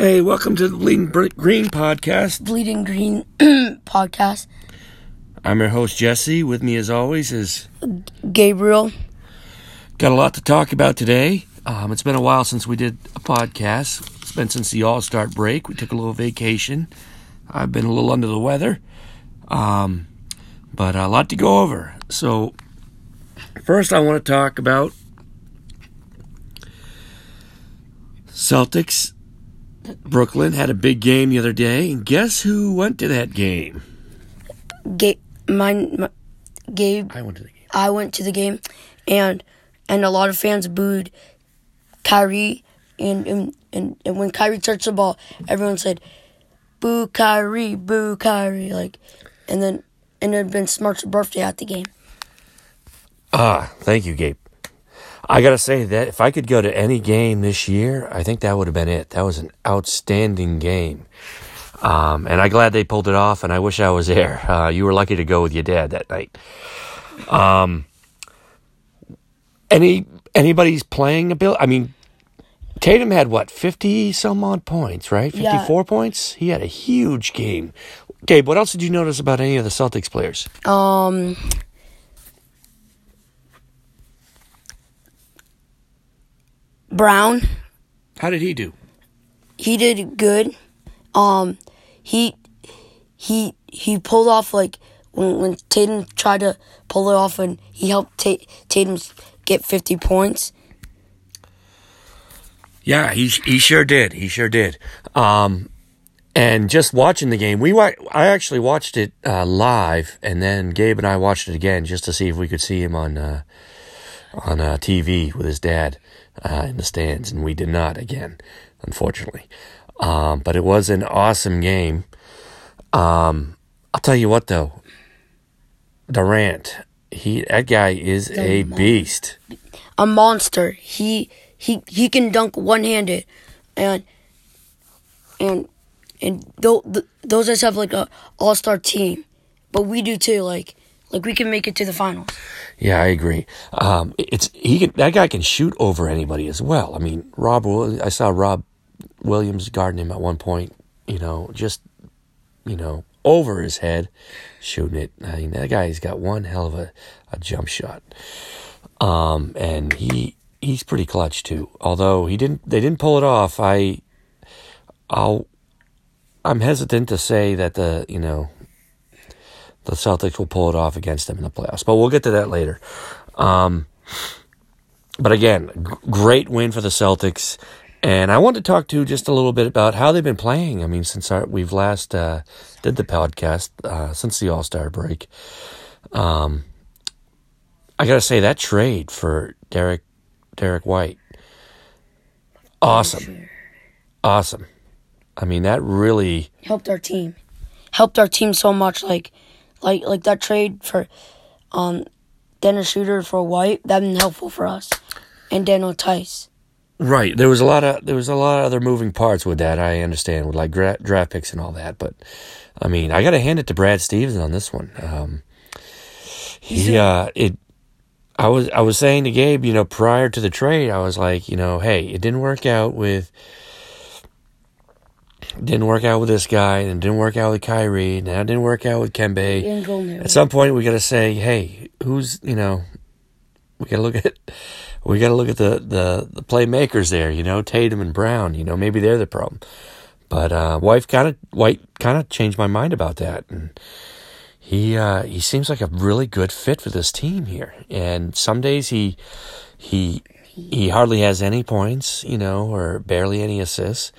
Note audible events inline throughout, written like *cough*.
Hey, welcome to the Bleeding Green podcast. Bleeding Green *clears throat* podcast. I'm your host Jesse. With me, as always, is Gabriel. got a lot to talk about today. Um, it's been a while since we did a podcast. It's been since the All Star break. We took a little vacation. I've been a little under the weather, um, but a lot to go over. So, first, I want to talk about Celtics. Brooklyn had a big game the other day, and guess who went to that game? Gabe, mine, my, Gabe. I went to the game. I went to the game, and and a lot of fans booed Kyrie. And and, and, and when Kyrie touched the ball, everyone said, "Boo Kyrie, boo Kyrie!" Like, and then and it had been Smart's birthday at the game. Ah, thank you, Gabe. I gotta say that if I could go to any game this year, I think that would have been it. That was an outstanding game, um, and I'm glad they pulled it off. And I wish I was there. *laughs* Uh, you were lucky to go with your dad that night. Um, any anybody's playing a bill? I mean, Tatum had what fifty some odd points, right? Yeah. Fifty four points. He had a huge game. Gabe, what else did you notice about any of the Celtics players? Um. Brown. How did he do? he did good. Um, he he he pulled off like when when Tatum tried to pull it off, and he helped Ta- Tatum get fifty points. Yeah, he he sure did. He sure did. Um, and just watching the game, we wa- I actually watched it uh, live, and then Gabe and I watched it again just to see if we could see him on uh, on uh, TV with his dad uh, in the stands, and we did not again, unfortunately. Um, but it was an awesome game. Um, I'll tell you what, though, Durant, he that guy is a beast. A monster. He he he can dunk one handed, and and and th- th- those guys have like a all star team, but we do too. Like like we can make it to the finals. Yeah, I agree. Um, it's he can, that guy can shoot over anybody as well. I mean, Rob. I saw Rob Williams guarding him at one point. You know, just you know over his head, shooting it. I mean, that guy's got one hell of a, a jump shot. Um, and he he's pretty clutch too. Although he didn't, they didn't pull it off. I, I'll, I'm hesitant to say that the you know the Celtics will pull it off against them in the playoffs. But we'll get to that later. Um, but again, g- great win for the Celtics. And I want to talk to you just a little bit about how they've been playing. I mean, since our, we've last uh, did the podcast, uh, since the All Star break, um, I got to say that trade for Derrick Derrick White, awesome, awesome. I mean, that really helped our team helped our team so much like like like that trade for um Dennis Schroder for White that been helpful for us and Daniel Theis Right. There was a lot of there was a lot of other moving parts with that. I understand with like gra- draft picks and all that, but I mean, I got to hand it to Brad Stevens on this one. Um, he uh, it. I was I was saying to Gabe, you know, prior to the trade, I was like, you know, hey, it didn't work out with didn't work out with this guy, and didn't work out with Kyrie, and now didn't work out with Kemba. didn't go there. At some point, we got to say, hey, who's you know, we got to look at we got to look at the, the the playmakers there. You know, Tatum and Brown. You know, maybe they're the problem. But uh, White kind of White kind of changed my mind about that, and he uh, he seems like a really good fit for this team here. And some days he he he hardly has any points, you know, or barely any assists.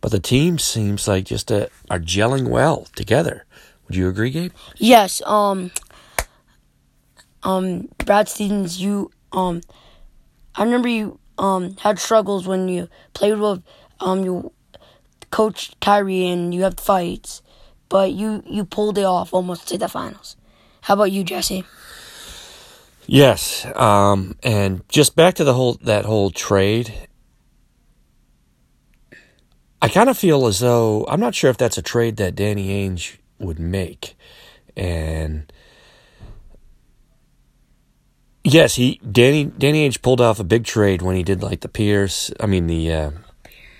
But the team seems like just uh are gelling well together. Would you agree, Gabe? Yes, um, um, Brad Stevens, you, um, I remember you, um, had struggles when you played with, um, you coach Kyrie and you have fights, but you, you pulled it off almost to the finals. How about you, Jesse? Yes, um, and just back to the whole that whole trade. I kind of feel as though I'm not sure if that's a trade that Danny Ainge would make, and yes, he Danny Danny Ainge pulled off a big trade when he did like the Pierce. I mean the uh,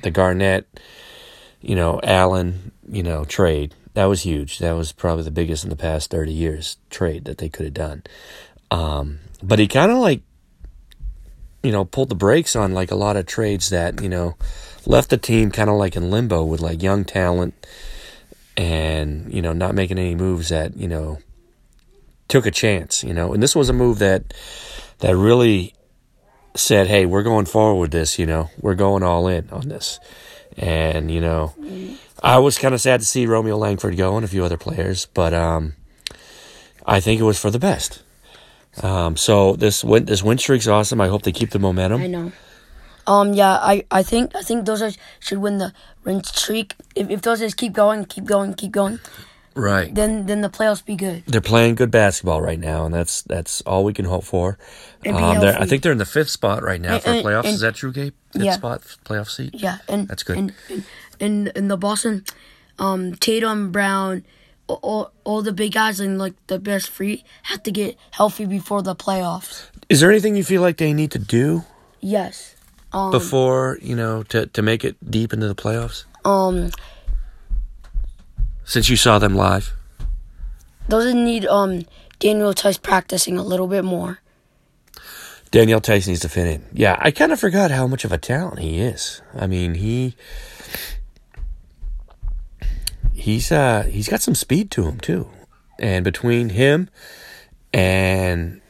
the Garnett you know, Allen, you know, trade. That was huge. That was probably the biggest in the past 30 years trade that they could have done. Um, but he kind of like, you know, pulled the brakes on like a lot of trades that, you know, left the team kind of like in limbo with like young talent and, you know, not making any moves that, you know, took a chance, you know. And this was a move that that really said, "Hey, we're going forward with this, you know. We're going all in on this." And, you know, I was kind of sad to see Romeo Langford go and a few other players, but um I think it was for the best. Um, so this win this win streak's awesome. I hope they keep the momentum. I know. Um, yeah, I, I think I think those should win the win streak. If, if those keep going, keep going, keep going, Right. then then the playoffs be good. They're playing good basketball right now, and that's that's all we can hope for. Um, they're- I think they're in the fifth spot right now And- for and- playoffs. and- Is that true, Gabe? Fifth Yeah. spot playoff seat. Yeah, and That's good. And and and, and the Boston, um, Tatum, Brown, all- all the big guys and like the best free have to get healthy before the playoffs. Is there anything you feel like they need to do Yes. Um, before you know to to make it deep into the playoffs? um, Since you saw them live, those that need um Daniel Theis practicing a little bit more. Daniel Theis needs to fit in. Yeah, I kind of forgot how much of a talent he is. I mean, he he's uh he's got some speed to him too, and between him and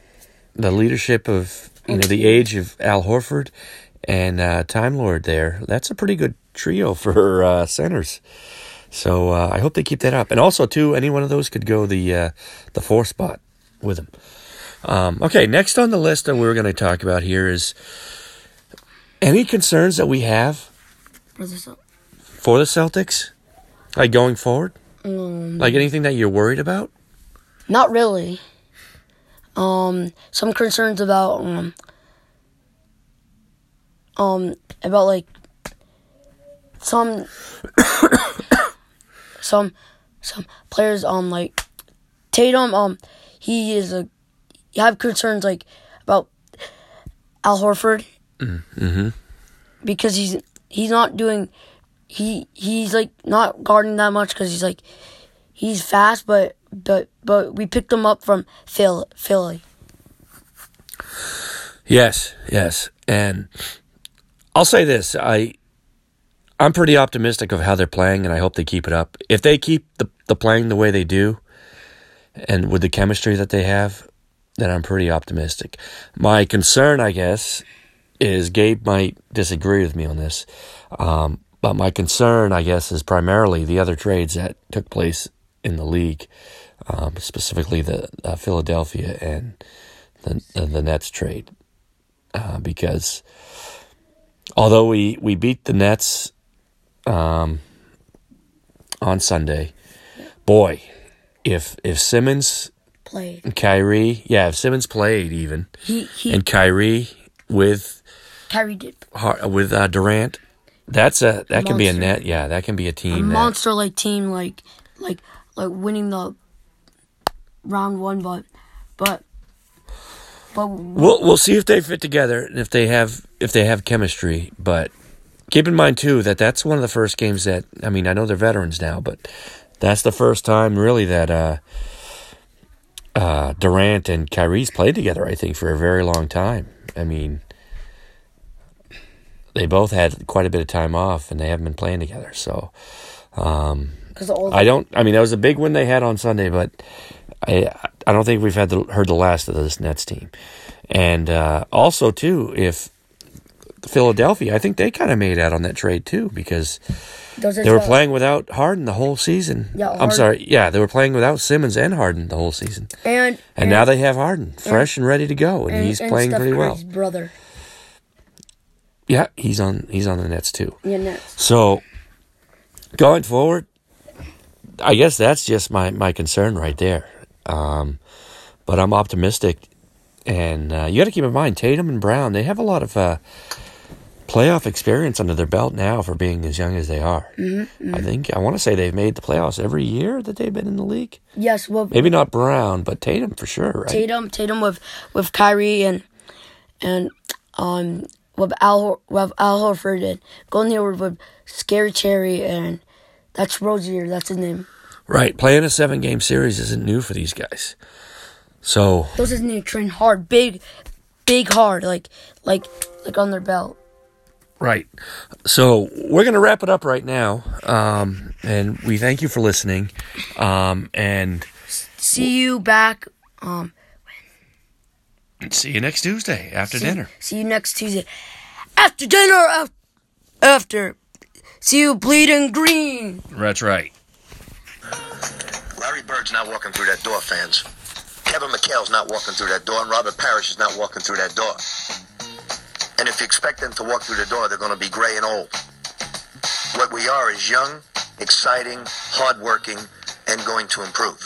the leadership of you know the age of Al Horford and uh, Time Lord, there that's a pretty good trio for uh, centers. So uh, I hope they keep that up, and also too, any one of those could go the uh, the fourth spot with him. Um, okay, next on the list that we're going to talk about here is any concerns that we have for the Celtics, like going forward, Um, like anything that you're worried about. not really. Um, some concerns about um, um, about like some *coughs* some some players um like Tatum um he is a you have concerns like about Al Horford Mm-hmm. because he's he's not doing he he's like not guarding that much because he's like he's fast but but but we picked him up from Phil Philly Yes, yes, and I'll say this: I, I'm pretty optimistic of how they're playing, and I hope they keep it up. If they keep the the playing the way they do, and with the chemistry that they have, then I'm pretty optimistic. My concern, I guess, is Gabe might disagree with me on this, um, but my concern, I guess, is primarily the other trades that took place in the league, um, specifically the uh, Philadelphia and the, the the Nets trade, uh, because although we we beat the Nets um, on Sunday, boy, if if Simmons played. and Kyrie, yeah, if Simmons played even, he he and Kyrie with Kyrie did. With uh, Durant, that's a that can be a net. Yeah, that can be a a team. that- monster like team like like like winning the round one but but but We'll we'll see if they fit together and if they have if they have chemistry. But keep in mind too that that's one of the first games that I mean I know they're veterans now, but that's the first time really that uh, uh, Durant and Kyrie's played together. I think for a very long time. I mean, they both had quite a bit of time off and they haven't been playing together. So um, I don't. I mean, that was a big win they had on Sunday, but I I don't think we've had the, heard the last of this Nets team. And uh, also too, if Philadelphia, I think they kind of made out on that trade too because they were playing without Harden the whole season. Yeah, I'm sorry. Yeah, they were playing without Simmons and Harden the whole season, and and, now they have Harden fresh and ready to go, and, and- he's and playing Steph pretty well. Brother Yeah, he's on he's on the Nets too. yeah Nets So going forward, I guess that's just my, my concern right there. Um, but I'm optimistic, and uh, you got to keep in mind Tatum and Brown. They have a lot of uh, playoff experience under their belt now for being as young as they are. Mm-hmm, I think I want to say they've made the playoffs every year that they've been in the league. yes well Maybe not Brown, but Tatum for sure. Right? Tatum Tatum with with Kyrie and and um with Al with Al Horford and Gordon Hayward with Scary Terry and that's Rozier. That's his name. Right. Playing a seven game series isn't new for these guys. So Those just need to train hard, big, big hard, like like like on their belt. Right. So we're going to wrap it up right now. Um, and we thank you for listening. Um, and See you back. Um, see you next Tuesday after see, dinner. See you next Tuesday after dinner. After. See you bleeding green. That's right. Larry Bird's not walking through that door, fans. Kevin McHale's not walking through that door, and Robert Parish is not walking through that door. And if you expect them to walk through the door, they're going to be gray and old. What we are is young, exciting, hardworking, and going to improve.